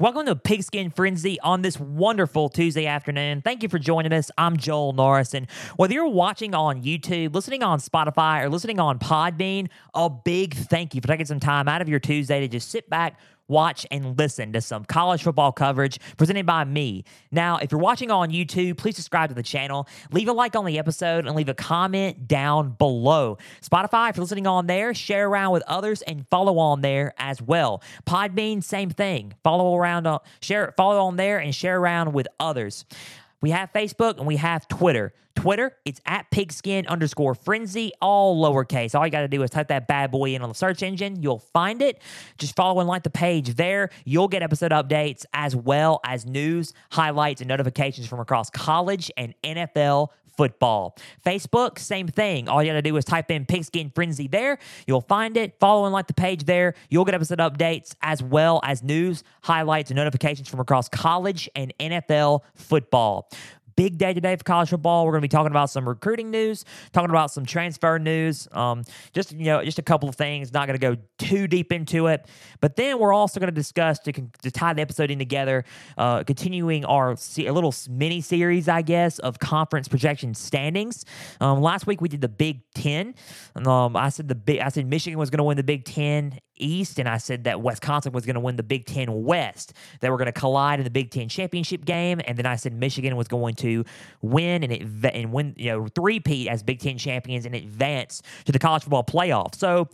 Welcome to Pigskin Frenzy on this wonderful Tuesday afternoon. Thank you for joining us. I'm Joel Norris. And whether you're watching on YouTube, listening on Spotify, or listening on Podbean, a big thank you for taking some time out of your Tuesday to just sit back, watch, and listen to some college football coverage presented by me. Now, if you're watching on YouTube, please subscribe to the channel, leave a like on the episode, and leave a comment down below. Spotify, if you're listening on there, share around with others and follow on there as well. Podbean, same thing. Follow around, on, share, follow on there and share around with others. We have Facebook and we have Twitter. Twitter, it's at pigskin underscore frenzy, all lowercase. All you got to do is type that bad boy in on the search engine. You'll find it. Just follow and like the page there. You'll get episode updates as well as news, highlights, and notifications from across college and NFL football. Facebook, same thing. All you got to do is type in Pigskin Frenzy there. You'll find it. Follow and like the page there. You'll get episode updates as well as news, highlights, and notifications from across college and NFL football big day today for college football. We're going to be talking about some recruiting news, talking about some transfer news, um, just you know, just a couple of things. Not going to go too deep into it, but then we're also going to discuss to, to tie the episode in together, uh, continuing our a little mini series, I guess, of conference projection standings. Um, last week we did the Big Ten. Um, I said the big, I said Michigan was going to win the Big Ten East, and I said that Wisconsin was going to win the Big Ten West. They were going to collide in the Big Ten championship game, and then I said Michigan was going to win and it and win you know three-peat as Big Ten champions and advance to the college football playoff. So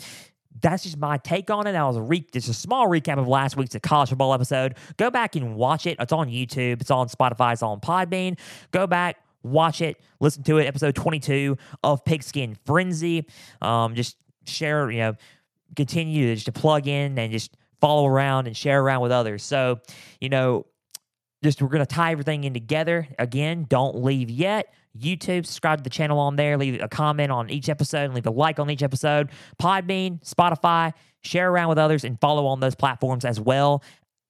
that's just my take on it. That was a re- just a small recap of last week's college football episode. Go back and watch it. It's on YouTube. It's on Spotify. It's on Podbean. Go back, watch it, listen to it. Episode 22 of Pigskin Frenzy. Um, just share, you know, continue just to plug in and just follow around and share around with others. So, you know, just we're going to tie everything in together. Again, don't leave yet. YouTube, subscribe to the channel on there, leave a comment on each episode, and leave a like on each episode. Podbean, Spotify, share around with others, and follow on those platforms as well.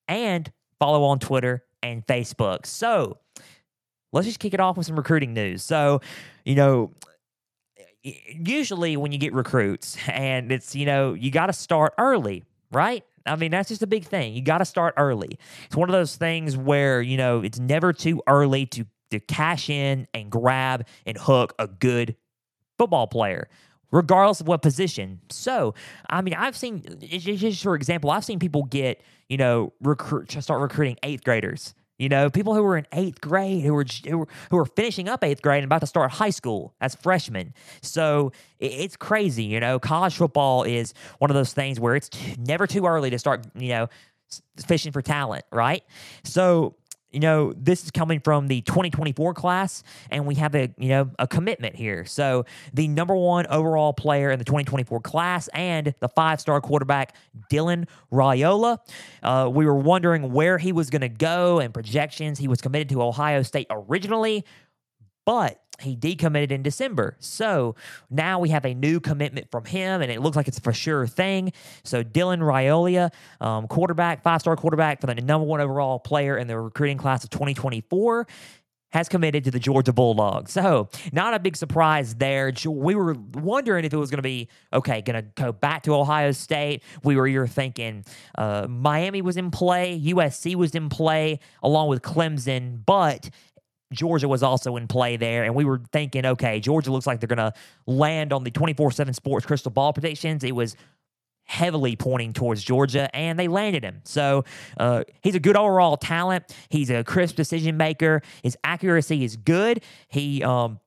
And follow on Twitter and Facebook. So let's just kick it off with some recruiting news. So, you know, usually when you get recruits and it's, you know, you got to start early, right? I mean, that's just a big thing. You got to start early. It's one of those things where, you know, it's never too early to, to cash in and grab and hook a good football player, regardless of what position. So, I mean, I've seen, just for example, I've seen people get, you know, recruit, start recruiting eighth graders you know, people who were in eighth grade, who were who were, finishing up eighth grade and about to start high school as freshmen. So it's crazy. You know, college football is one of those things where it's never too early to start. You know, fishing for talent, right? So you know, this is coming from the 2024 class, and we have a you know a commitment here. So the number one overall player in the 2024 class and the five-star quarterback Dylan Raiola. Uh, we were wondering where he was going to go and projections. He was committed to Ohio State originally, but he decommitted in December. So now we have a new commitment from him, and it looks like it's a for sure thing. So Dylan Raiola, um, quarterback, five star quarterback for the number one overall player in the recruiting class of 2024 has committed to the Georgia Bulldogs. So, not a big surprise there. We were wondering if it was going to be, okay, going to go back to Ohio State. We were here thinking uh, Miami was in play, USC was in play, along with Clemson, but Georgia was also in play there, and we were thinking, okay, Georgia looks like they're going to land on the 24 7 sports crystal ball predictions. It was heavily pointing towards Georgia, and they landed him. So uh, he's a good overall talent. He's a crisp decision maker. His accuracy is good. He, um,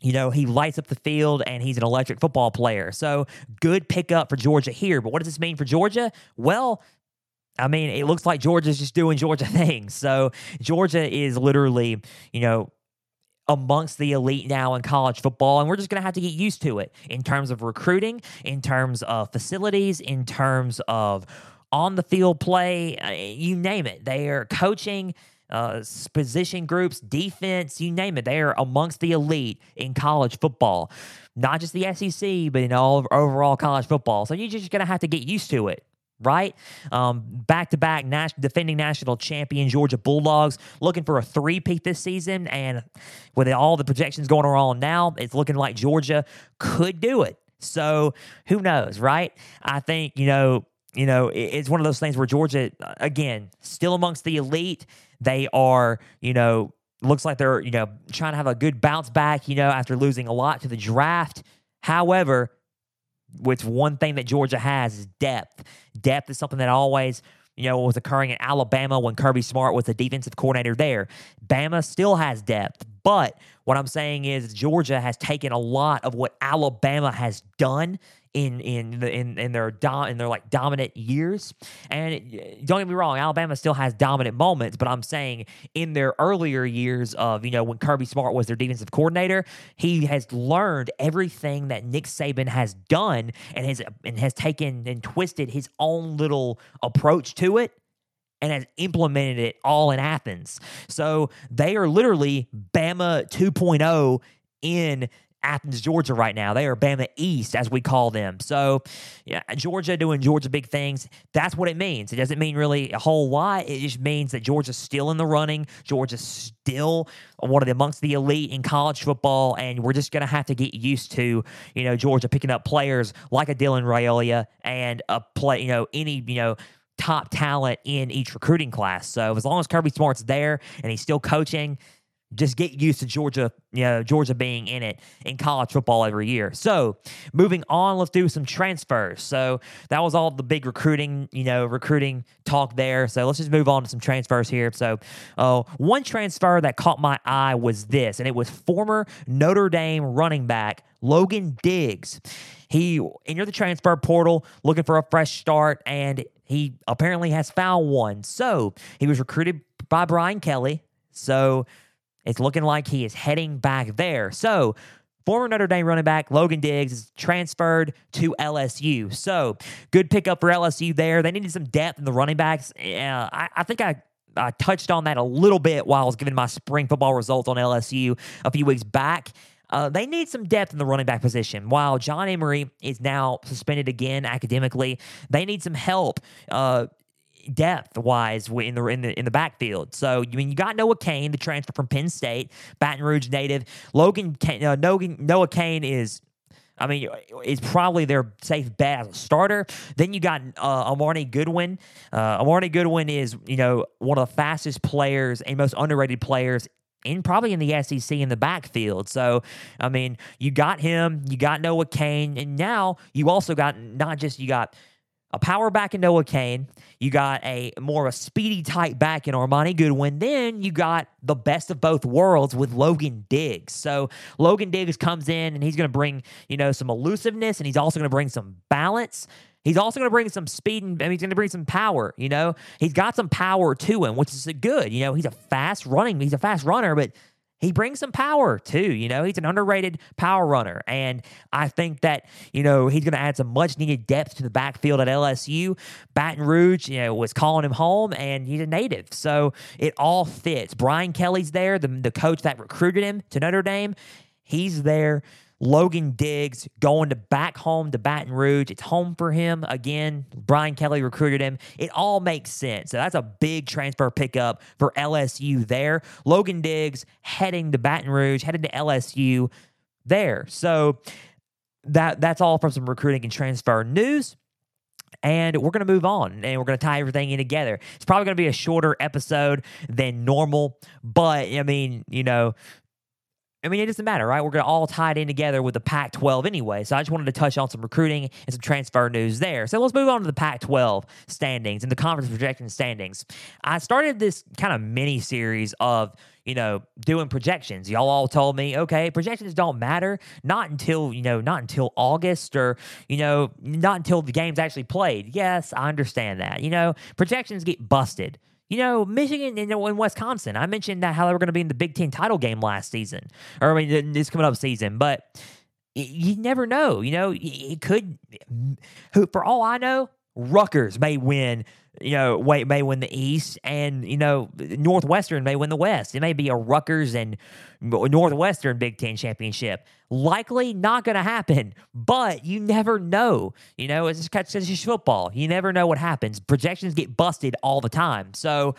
you know, he lights up the field and he's an electric football player. So good pickup for Georgia here. But what does this mean for Georgia? Well, I mean, it looks like Georgia's just doing Georgia things. So Georgia is literally, you know, amongst the elite now in college football, and we're just going to have to get used to it in terms of recruiting, in terms of facilities, in terms of on the field play, uh, you name it. They are coaching. Uh, position groups, defense, you name it. They are amongst the elite in college football, not just the SEC, but in all overall college football. So you're just going to have to get used to it right? Back to back defending national champion Georgia Bulldogs looking for a three-peat this season. And with all the projections going on now, it's looking like Georgia could do it. So who knows, right? I think, you know, you know, it's one of those things where Georgia, uh, again, still amongst the elite. They are, you know, looks like they're, you know, trying to have a good bounce back, you know, after losing a lot to the draft. However, which one thing that Georgia has is depth. Depth is something that always, you know, was occurring in Alabama when Kirby Smart was the defensive coordinator there. Bama still has depth, but what I'm saying is Georgia has taken a lot of what Alabama has done in in in in their in their like dominant years. And don't get me wrong, Alabama still has dominant moments, but I'm saying in their earlier years of you know when Kirby Smart was their defensive coordinator, he has learned everything that Nick Saban has done and has and has taken and twisted his own little approach to it and has implemented it all in Athens. So they are literally Bama 2.0 in Athens, Georgia right now. They are Bama East, as we call them. So, yeah, Georgia doing Georgia big things. That's what it means. It doesn't mean really a whole lot. It just means that Georgia's still in the running. Georgia's still one of the amongst the elite in college football, and we're just to have to get used to, you know, Georgia picking up players like a Dylan Raiola and a play, you know, any, you know, top talent in each recruiting class. So as long as Kirby Smart's there and he's still coaching, just get used to Georgia, you know, Georgia being in it in college football every year. So, moving on, let's do some transfers. So, that was all the big recruiting, you know, recruiting talk there. So, let's just move on to some transfers here. So, uh, one transfer that caught my eye was this, and it was former Notre Dame running back Logan Diggs. He entered the transfer portal looking for a fresh start, and he apparently has found one. So, he was recruited by Brian Kelly. So, it's looking like he is heading back there. So, former Notre Dame running back Logan Diggs is transferred to LSU. So, good pickup for LSU there. They needed some depth in the running backs. Uh, I, I think I I touched on that a little bit while I was giving my spring football results on LSU a few weeks back. Uh, they need some depth in the running back position. While John Emery is now suspended again academically, they need some help. Uh, depth wise in the in the in the backfield. So I mean, you got Noah Cain, the transfer from Penn State, Baton Rouge native. Logan uh, Noah Cain is I mean, is probably their safe bet as a starter. Then you got uh, Armoni Goodwin. Uh, Armoni Goodwin is, you know, one of the fastest players and most underrated players in probably in the SEC in the backfield. So, I mean, you got him, you got Noah Cain, and now you also got not just you got a power back in Noah Cain. You got a more of a speedy type back in Armoni Goodwin. Then you got the best of both worlds with Logan Diggs. So Logan Diggs comes in and he's going to bring, you know, some elusiveness and he's also going to bring some balance. He's also going to bring some speed and I mean, he's going to bring some power. You know, he's got some power to him, which is good. You know, he's a fast running, he's a fast runner, but he brings some power too. You know, he's an underrated power runner. And I think that, you know, he's going to add some much needed depth to the backfield at LSU. Baton Rouge, you know, was calling him home and he's a native. So it all fits. Brian Kelly's there, the, the coach that recruited him to Notre Dame. He's there. Logan Diggs going to back home to Baton Rouge. It's home for him again. Brian Kelly recruited him. It all makes sense. So that's a big transfer pickup for LSU there. Logan Diggs heading to Baton Rouge, headed to LSU there. So that that's all from some recruiting and transfer news. And we're going to move on and we're going to tie everything in together. It's probably going to be a shorter episode than normal, but I mean, you know, I mean, it doesn't matter, right? We're going to all tie it in together with the Pac 12 anyway. So I just wanted to touch on some recruiting and some transfer news there. So let's move on to the Pac 12 standings and the conference projection standings. I started this kind of mini series of, you know, doing projections. Y'all all told me, okay, projections don't matter. Not until, you know, not until August or, you know, not until the game's actually played. Yes, I understand that. You know, projections get busted. You know, Michigan and, and Wisconsin. I mentioned that how they were going to be in the Big Ten title game last season, or I mean, this coming up season. But you never know. You know, it could. For all I know, Rutgers may win you know, may win the East, and you know, Northwestern may win the West. It may be a Rutgers and Northwestern Big Ten championship. Likely not going to happen, but you never know. You know, it's just, it's just football. You never know what happens. Projections get busted all the time. So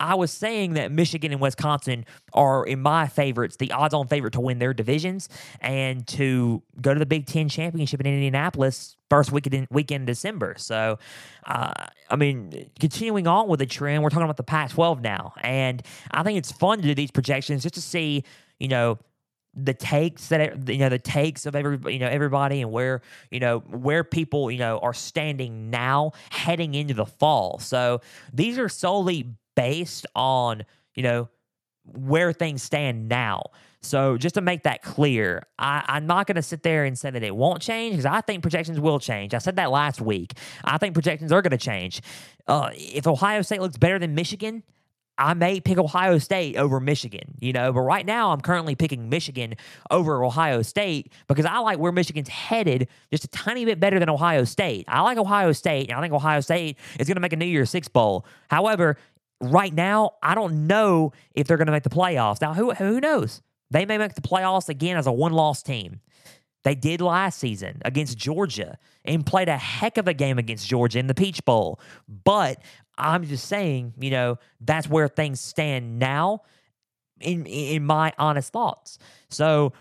I was saying that Michigan and Wisconsin are, in my favorites, the odds on favorite to win their divisions and to go to the Big Ten championship in Indianapolis first weekend in, weekend in December. So, uh, I mean, continuing on with the trend, we're talking about the Pac 12 now. And I think it's fun to do these projections just to see, you know, the takes that you know the takes of every you know everybody and where you know where people you know are standing now heading into the fall so these are solely based on you know where things stand now. So just to make that clear I, i'm not going to sit there and say that it won't change because i think projections will change. I said that last week. I think projections are going to change. Uh, if ohio state looks better than michigan I may pick Ohio State over Michigan, you know, but right now I'm currently picking Michigan over Ohio State because I like where Michigan's headed just a tiny bit better than Ohio State. I like Ohio State, and I think Ohio State is going to make a New Year's Six Bowl. However, right now, I don't know if they're going to make the playoffs. Now, who, who knows? They may make the playoffs again as a one loss team. They did last season against Georgia and played a heck of a game against Georgia in the Peach Bowl. But I'm just saying, you know, that's where things stand now in in my honest thoughts. So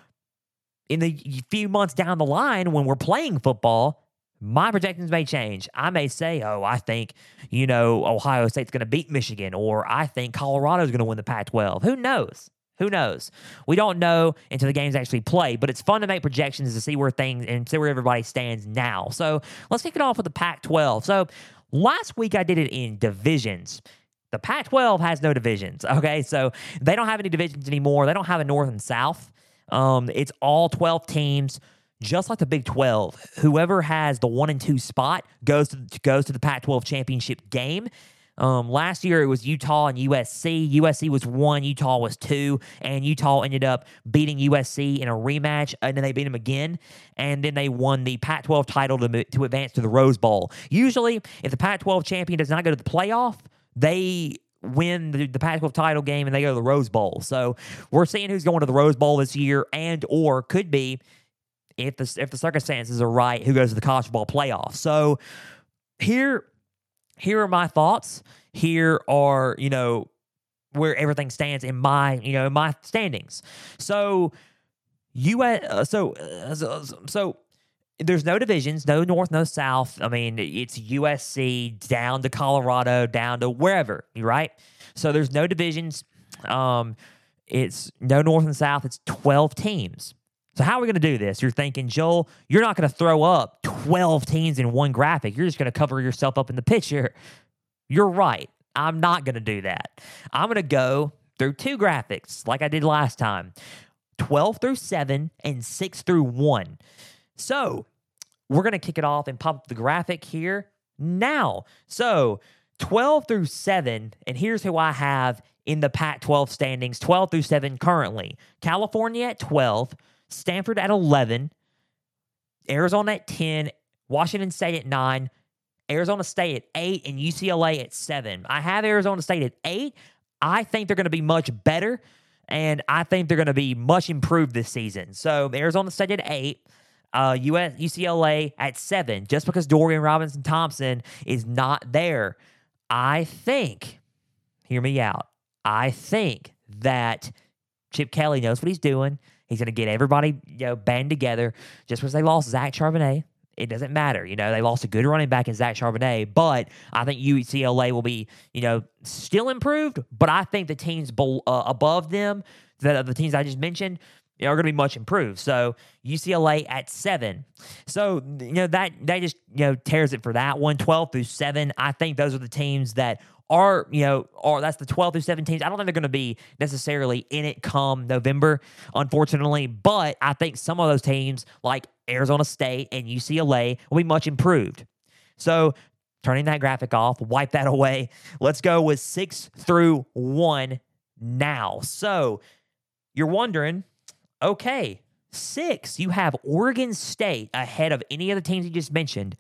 in the few months down the line when we're playing football, my projections may change. I may say, oh, I think, you know, Ohio State's going to beat Michigan, or I think Colorado's going to win the Pac 12. Who knows? Who knows? We don't know until the games actually play, but it's fun to make projections to see where things and see where everybody stands now. So let's kick it off with the Pac 12. So last week I did it in divisions. The Pac 12 has no divisions. Okay. So they don't have any divisions anymore. They don't have a North and South. Um, it's all 12 teams just like the Big 12, whoever has the one and two spot goes to goes to the Pac 12 championship game. Um, last year it was Utah and USC. USC was one, Utah was two, and Utah ended up beating USC in a rematch, and then they beat them again, and then they won the Pac-12 title to to advance to the Rose Bowl. Usually, if the Pac-12 champion does not go to the playoff, they win the, the Pac-12 title game and they go to the Rose Bowl. So we're seeing who's going to the Rose Bowl this year, and or could be if the if the circumstances are right, who goes to the college football playoff. So here here are my thoughts. Here are, you know, where everything stands in my, you know, my standings. So, US, uh, so, uh, so, so there's no divisions, no north, no south. I mean, it's USC down to Colorado, down to wherever, right? So there's no divisions. Um, it's no north and south. It's 12 teams. So how are we going to do this? You're thinking, Joel, you're not going to throw up 12 teams in one graphic. You're just going to cover yourself up in the picture. You're right. I'm not going to do that. I'm going to go through two graphics like I did last time 12 through 7 and 6 through 1. So we're going to kick it off and pop the graphic here now. So 12 through 7, and here's who I have in the Pac 12 standings 12 through 7 currently California at 12. Stanford at 11, Arizona at 10, Washington State at 9, Arizona State at 8, and UCLA at 7. I have Arizona State at 8. I think they're going to be much better, and I think they're going to be much improved this season. So Arizona State at 8. Uh, US, UCLA at seven, just because Dorian Robinson Thompson is not there. I think, hear me out. I think that Chip Kelly knows what he's doing. He's going to get everybody, you know, band together. Just because they lost Zach Charbonnet, it doesn't matter. You know, they lost a good running back in Zach Charbonnet, but I think UCLA will be, you know, still improved. But I think the teams uh, above them, the, the teams I just mentioned, are going to be much improved. So UCLA at seven. So, you know, that, that just, you know, tears it for that one. 12 through seven. I think those are the teams that are, you know, or that's the 12 through 17 I don't think they're going to be necessarily in it come November, unfortunately. But I think some of those teams, like Arizona State and UCLA, will be much improved. So turning that graphic off, wipe that away. Let's go with six through one now. So you're wondering, okay, six, you have Oregon State ahead of any of the teams you just mentioned.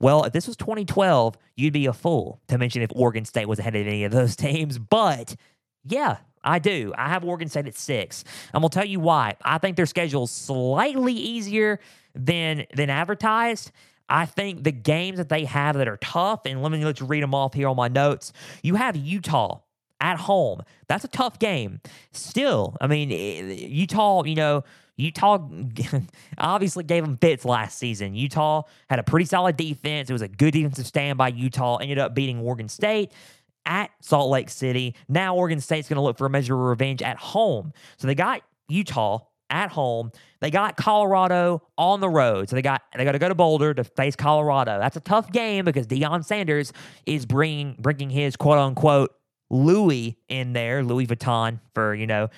Well, if this was 2012, you'd be a fool to mention if Oregon State was ahead of any of those teams. But yeah, I do. I have Oregon State at six. I'm gonna tell you why. I think their schedule's slightly easier than than advertised. I think the games that they have that are tough, and let me let you read them off here on my notes. You have Utah at home. That's a tough game. Still, I mean, eh, Utah, you know, Utah obviously gave them fits last season. Utah had a pretty solid defense. It was a good defensive stand by Utah. Ended up beating Oregon State at Salt Lake City. Now Oregon State's going to look for a measure of revenge at home. So they got Utah at home. They got Colorado on the road. So they got they got to go to Boulder to face Colorado. That's a tough game because Deion Sanders is bringing bringing his quote unquote Louis in there, Louis Vuitton for you know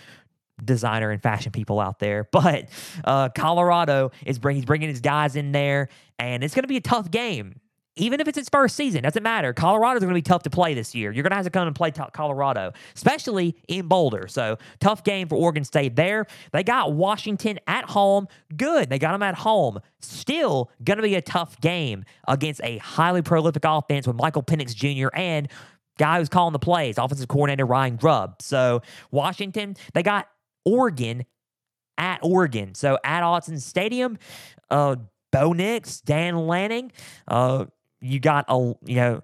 designer and fashion people out there. But uh, Colorado is bring, he's bringing his guys in there, and it's going to be a tough game even if it's its first season, doesn't matter. Colorado's going to be tough to play this year. You're going to have to come and play Colorado, especially in Boulder. So tough game for Oregon State there. They got Washington at home. Good. They got them at home. Still going to be a tough game against a highly prolific offense with Michael Penix Jr. and guy who's calling the plays, offensive coordinator Ryan Grubb. So Washington, they got Oregon at Oregon. So at Autzen Stadium, uh, Bo Nix, Dan Lanning, uh, you got a you know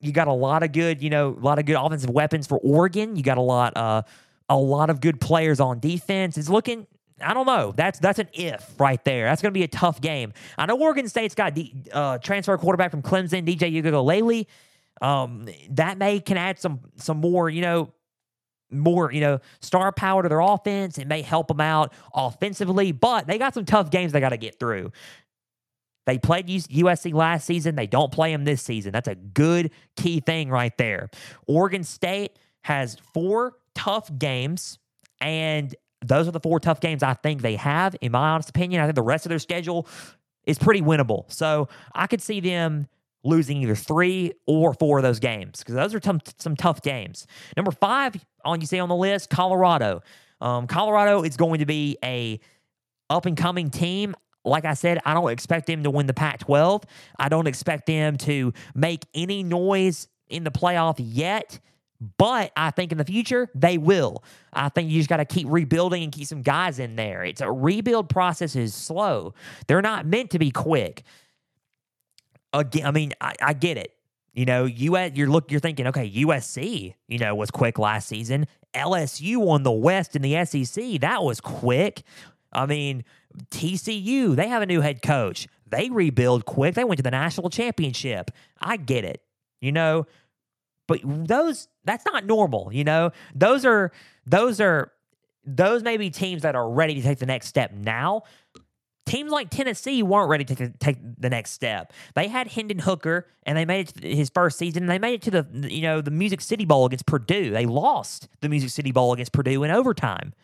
you got a lot of good you know a lot of good offensive weapons for Oregon. You got a lot uh a lot of good players on defense. It's looking I don't know. That's that's an if right there. That's going to be a tough game. I know Oregon State's got D, uh, transfer quarterback from Clemson, DJ Uiagalelei. Um, that may can add some some more you know more you know star power to their offense. It may help them out offensively, but they got some tough games they got to get through. They played USC last season. They don't play them this season. That's a good key thing right there. Oregon State has four tough games, and those are the four tough games I think they have. In my honest opinion, I think the rest of their schedule is pretty winnable. So I could see them losing either three or four of those games because those are t- some tough games. Number five on you say on the list, Colorado. Um, Colorado is going to be a up and coming team like I said, I don't expect them to win the Pac 12. I don't expect them to make any noise in the playoff yet. But I think in the future, they will. I think you just got to keep rebuilding and keep some guys in there. It's a rebuild process is slow. They're not meant to be quick. Again, I mean, I, I get it. You know, you you're look you're thinking, okay, USC, you know, was quick last season. LSU won the West in the SEC. That was quick. I mean, TCU, they have a new head coach. They rebuild quick. They went to the national championship. I get it, you know, but those that's not normal, you know. Those are those are those may be teams that are ready to take the next step now. Teams like Tennessee weren't ready to take the next step. They had Hendon Hooker, and they made it to his first season. And they made it to the you know the Music City Bowl against Purdue. They lost the Music City Bowl against Purdue in overtime.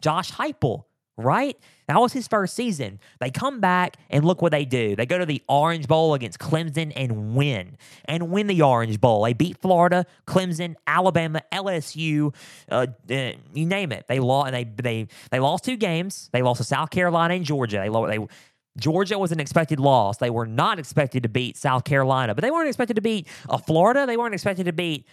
Josh Heupel right? That was his first season. They come back and look what they do. They go to the Orange Bowl against Clemson and win. And win the Orange Bowl. They beat Florida, Clemson, Alabama, LSU, uh, uh, you name it. They lost they they they lost two games. They lost to South Carolina and Georgia. They they Georgia was an expected loss. They were not expected to beat South Carolina, but they weren't expected to beat uh, Florida. They weren't expected to beat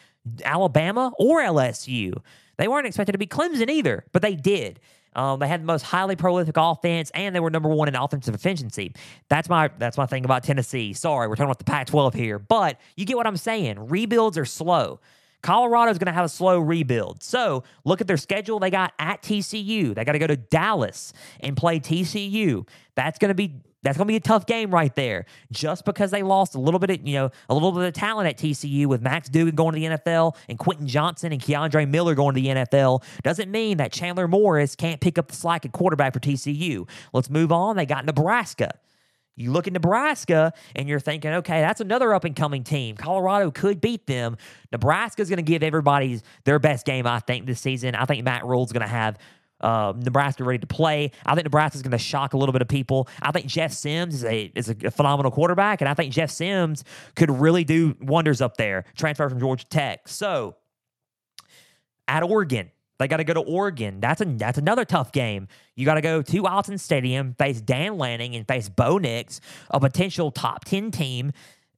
Alabama or LSU. They weren't expected to beat Clemson either, but they did. Um, they had the most highly prolific offense, and they were number one in offensive efficiency. That's my that's my thing about Tennessee. Sorry, we're talking about the Pac-12 here, but you get what I'm saying. Rebuilds are slow. Colorado's going to have a slow rebuild. So look at their schedule. They got at TCU. They got to go to Dallas and play TCU. That's going to be that's going to be a tough game right there. Just because they lost a little bit of, you know, a little bit of talent at TCU with Max Duggan going to the NFL and Quentin Johnston and Keandre Miller going to the NFL doesn't mean that Chandler Morris can't pick up the slack at quarterback for TCU. Let's move on. They got Nebraska. You look at Nebraska and you're thinking, okay, that's another up and coming team. Colorado could beat them. Nebraska's going to give everybody their best game, I think, this season. I think Matt Rhule's going to have uh, Nebraska ready to play. I think Nebraska's going to shock a little bit of people. I think Jeff Sims is a is a phenomenal quarterback, and I think Jeff Sims could really do wonders up there. Transfer from Georgia Tech. So at Oregon, they got to go to Oregon. That's a that's another tough game. You got to go to Autzen Stadium, face Dan Lanning, and face Bo Nix, a potential top ten team,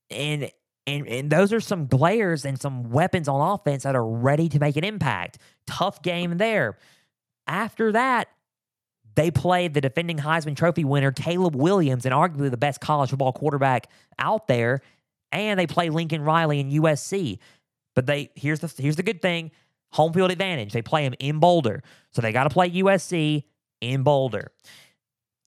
and and and those are some players and some weapons on offense that are ready to make an impact. Tough game there. After that, They play the defending Heisman Trophy winner, Caleb Williams, and arguably the best college football quarterback out there. And they play Lincoln Riley and USC. But they here's the here's the good thing: home field advantage. They play them in Boulder, so they got to play USC in Boulder.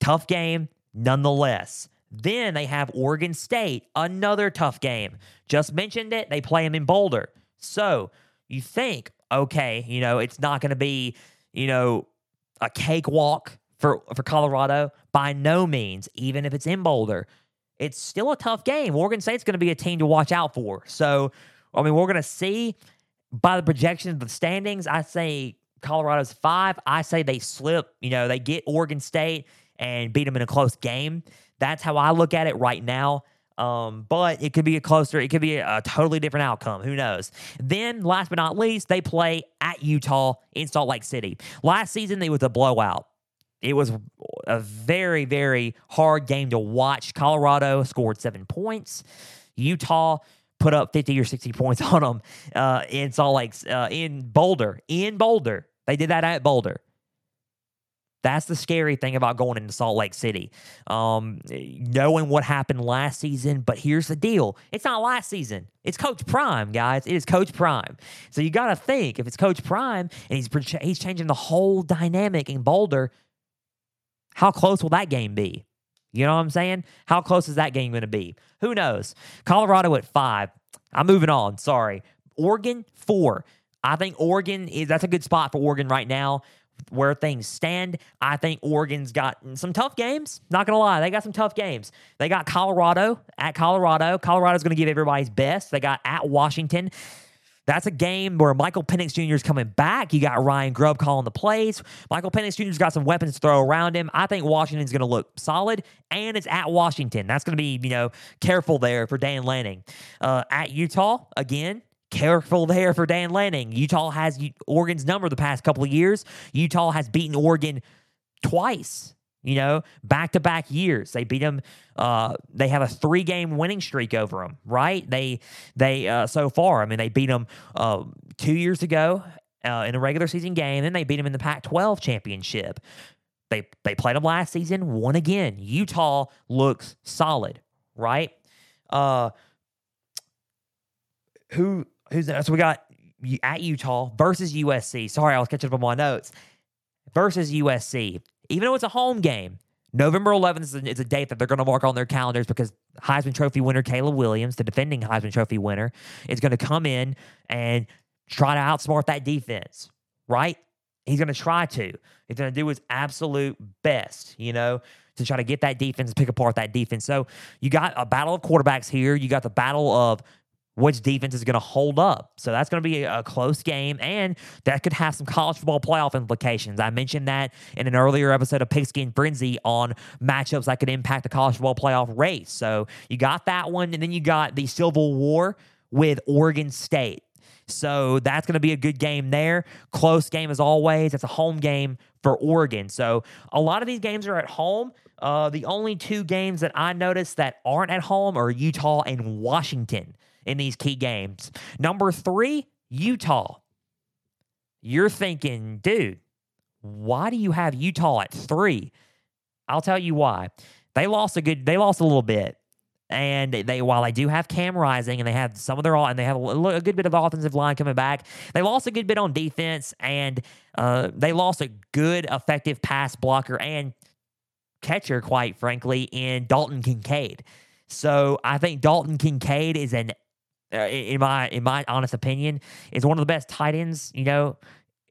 Tough game, nonetheless. Then they have Oregon State, another tough game. Just mentioned it. They play them in Boulder. So you think, okay, you know, it's not going to be, you know, a cakewalk for, for Colorado. By no means, even if it's in Boulder, it's still a tough game. Oregon State's going to be a team to watch out for. So, I mean, we're going to see by the projections of the standings. I say Colorado's five. I say they slip. You know, they get Oregon State and beat them in a close game. That's how I look at it right now. Um, but it could be a closer, it could be a, totally different outcome. Who knows? Then, last but not least, they play at Utah in Salt Lake City. Last season, it was a blowout. It was a very, very hard game to watch. Colorado scored seven points. Utah put up 50 or 60 points on them uh, in Salt Lake, uh, in Boulder. In Boulder. They did that at Boulder. That's the scary thing about going into Salt Lake City. Um, knowing what happened last season, but here's the deal. It's not last season. It's Coach Prime, guys. It is Coach Prime. So you got to think if it's Coach Prime and he's he's changing the whole dynamic in Boulder, how close will that game be? You know what I'm saying? How close is that game going to be? Who knows? Colorado at five. I'm moving on. Sorry. Oregon, four. I think Oregon is that's a good spot for Oregon right now where things stand. I think Oregon's got some tough games. Not going to lie, they got some tough games. They got Colorado at Colorado. Colorado's going to give everybody's best. They got at Washington. That's a game where Michael Penix Jr. is coming back. You got Ryan Grubb calling the plays. Michael Penix Jr.'s got some weapons to throw around him. I think Washington's going to look solid, and it's at Washington. That's going to be, you know, careful there for Dan Lanning. Uh, at Utah, again, careful there for Dan Lanning. Utah has Oregon's number the past couple of years. Utah has beaten Oregon twice. You know, back to back years, they beat them. Uh, they have a three game winning streak over them. Right? They they uh, so far. I mean, they beat them uh, two years ago uh, in a regular season game, and they beat them in the Pac 12 championship. They they played them last season, won again. Utah looks solid, right? Uh, who who's so we got at Utah versus USC. Sorry, I was catching up on my notes. Versus USC. Even though it's a home game, November 11th is a, is a date that they're going to mark on their calendars because Heisman Trophy winner Caleb Williams, the defending Heisman Trophy winner, is going to come in and try to outsmart that defense, right? He's going to try to. He's going to do his absolute best, you know, to try to get that defense, pick apart that defense. So you got a battle of quarterbacks here. You got the battle of which defense is going to hold up. So that's going to be a, close game, and that could have some college football playoff implications. I mentioned that in an earlier episode of Pigskin Frenzy on matchups that could impact the college football playoff race. So you got that one, and then you got the Civil War with Oregon State. So that's going to be a good game there. Close game as always. It's a home game for Oregon. So a lot of these games are at home. Uh, the only two games that I noticed that aren't at home are Utah and Washington in these key games. Number three, Utah. You're thinking, dude, why do you have Utah at three? I'll tell you why. They lost a good, they lost a little bit. And they, while they do have Cam Rising and they have some of their, all, and they have a, good bit of offensive line coming back, they lost a good bit on defense and uh, they lost a good, effective pass blocker and catcher, quite frankly, in Dalton Kincaid. So I think Dalton Kincaid is an uh, in my in my honest opinion, is one of the best tight ends. You know,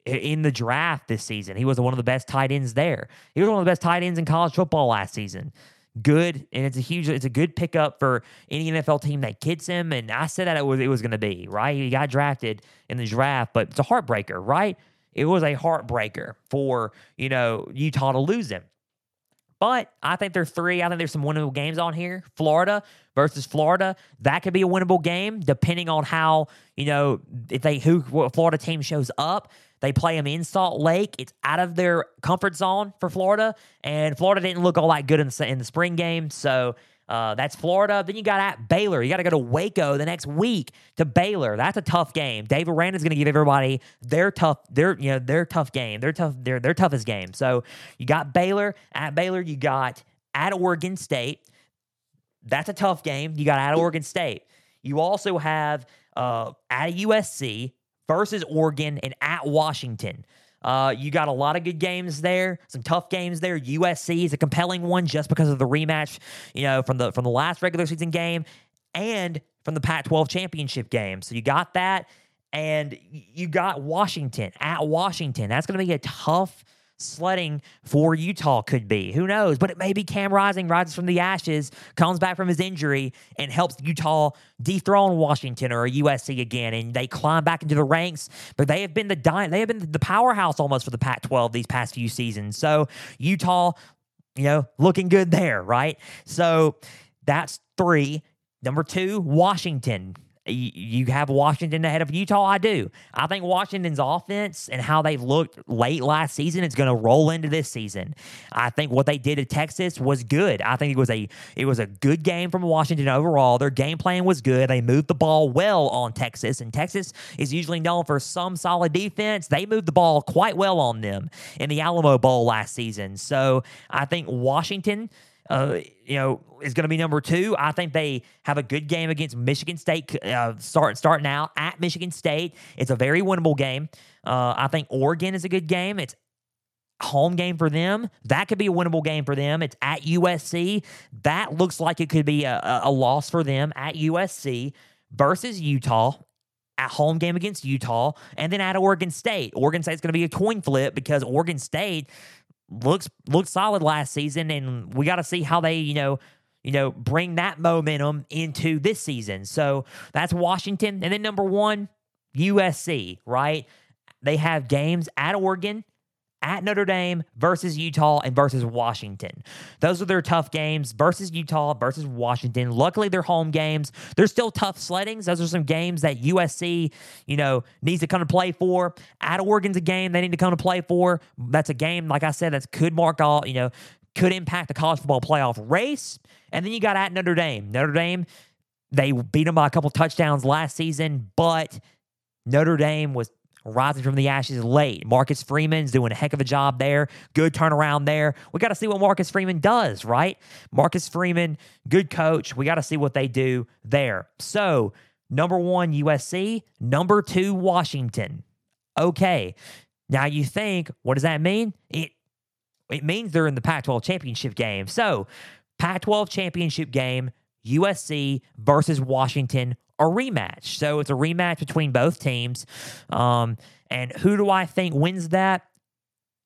in the draft this season, he was one of the best tight ends there. He was one of the best tight ends in college football last season. Good, and it's a huge, it's a good pickup for any NFL team that gets him. And I said that it was it was going to be right. He got drafted in the draft, but it's a heartbreaker, right? It was a heartbreaker for you know Utah to lose him. But I think there's three. I think there's some winnable games on here. Florida versus Florida, that could be a winnable game depending on how you know if they who Florida team shows up. They play them in Salt Lake. It's out of their comfort zone for Florida, and Florida didn't look all that good in the, in the spring game. So Uh, that's Florida. Then you got at Baylor. You got to go to Waco the next week to Baylor. That's a tough game. Dave Aranda is going to give everybody their tough, their you know their tough game, their tough, their their toughest game. So you got Baylor at Baylor. You got at Oregon State. That's a tough game. You got at Oregon State. You also have uh, at USC versus Oregon and at Washington. Uh, you got a lot of good games there, some tough games there. USC is a compelling one just because of the rematch, you know, from the from the last regular season game and from the Pac-12 championship game. So you got that, and you got Washington at Washington. That's going to be a tough sledding for Utah could be. Who knows? But it may be Cam Rising rises from the ashes, comes back from his injury, and helps Utah dethrone Washington or USC again, and they climb back into the ranks. But they have been the di- they have been the powerhouse almost for the Pac-12 these past few seasons. So Utah, you know, looking good there, right? So that's three. Number two, Washington you have Washington ahead of Utah. I do. I think Washington's offense and how they've looked late last season is going to roll into this season. I think what they did at Texas was good. I think it was a it was a good game from Washington overall. Their game plan was good. They moved the ball well on Texas, and Texas is usually known for some solid defense. They moved the ball quite well on them in the Alamo Bowl last season. So I think Washington uh, you know, is going to be number two. I think they have a good game against Michigan State. Uh, start starting out at Michigan State, it's a very winnable game. Uh, I think Oregon is a good game. It's home game for them. That could be a winnable game for them. It's at USC. That looks like it could be a, a loss for them at USC versus Utah at home game against Utah, and then at Oregon State. Oregon State's going to be a coin flip because Oregon State looks looked solid last season, and we got to see how they you know you know bring that momentum into this season. So that's Washington, and then number one USC. Right, they have games at Oregon at Notre Dame versus Utah and versus Washington. Those are their tough games versus Utah versus Washington. Luckily, they're home games. They're still tough sleddings. Those are some games that USC, you know, needs to come to play for. At Oregon's a game they need to come to play for. That's a game, like I said, that could mark all, you know, could impact the college football playoff race. And then you got at Notre Dame. Notre Dame, they beat them by a couple touchdowns last season, but Notre Dame was rising from the ashes late. Marcus Freeman's doing a heck of a job there. Good turnaround there. We got to see what Marcus Freeman does, right? Marcus Freeman, good coach. We got to see what they do there. So, number one, USC. Number two, Washington. Okay. Now you think, what does that mean? It it means they're in the Pac-12 championship game. So, Pac-12 championship game, USC versus Washington a rematch. So it's a rematch between both teams. Um, and who do I think wins that?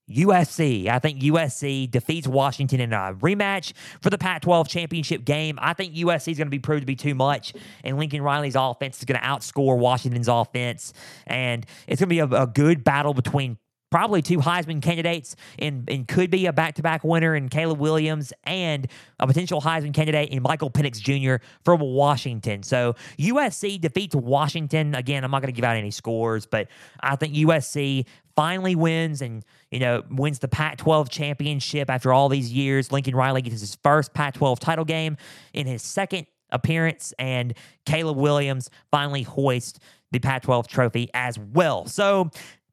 USC. I think USC defeats Washington in a rematch for the Pac 12 championship game. I think USC is going to be proved to be too much, and Lincoln Riley's offense is going to outscore Washington's offense. And it's going to be a, a good battle between probably two Heisman candidates and, and could be a back to back winner in Caleb Williams and a potential Heisman candidate in Michael Penix Jr. from Washington. So USC defeats Washington. Again, I'm not going to give out any scores, but I think USC finally wins and you know wins the Pac-12 championship after all these years. Lincoln Riley gets his first Pac-12 title game in his second appearance, and Caleb Williams finally hoists the Pac 12 trophy as well. So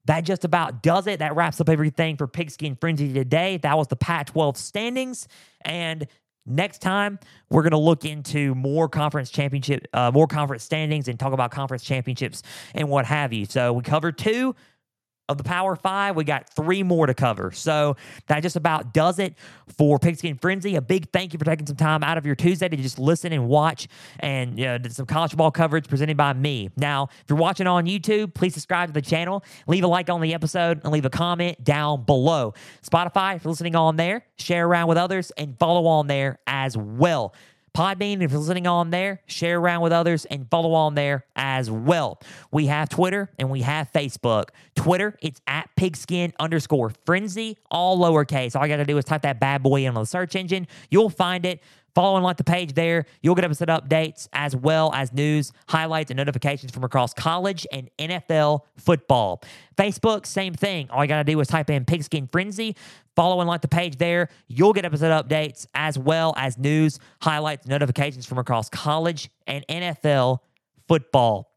that just about does it. That wraps up everything for Pigskin Frenzy today. That was the Pac 12 standings. And next time, we're going to look into more conference championship, uh, more conference standings and talk about conference championships and what have you. So we covered two of the Power Five. We got three more to cover. So that just about does it for Pigskin Frenzy. A big thank you for taking some time out of your Tuesday to just listen and watch and you know, some college ball coverage presented by me. Now, if you're watching on YouTube, please subscribe to the channel, leave a like on the episode, and leave a comment down below. Spotify, if you're listening on there, share around with others, and follow on there as well. Podbean, if you're listening on there, share around with others and follow on there as well. We have Twitter and we have Facebook. Twitter, it's at pigskin underscore frenzy, all lowercase. All you got to do is type that bad boy in on the search engine. You'll find it. Follow and like the page there. You'll get episode updates as well as news, highlights, and notifications from across college and NFL football. Facebook, same thing. All you got to do is type in Pigskin Frenzy. Follow and like the page there. You'll get episode updates as well as news, highlights, notifications from across college and NFL football.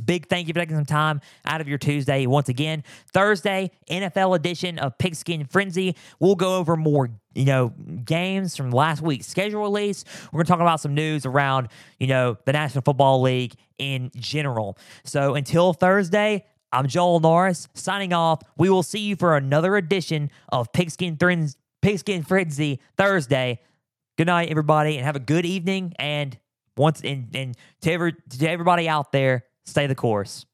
Big thank you for taking some time out of your Tuesday once again. Thursday, NFL edition of Pigskin Frenzy. We'll go over more, you know, games from last week's schedule release. We're going to talk about some news around, you know, the National Football League in general. So until Thursday, I'm Joel Norris signing off. We will see you for another edition of Pigskin, Frenzy, Pigskin Frenzy Thursday. Good night, everybody, and have a good evening. And once and, and to, every, to everybody out there, Stay the course.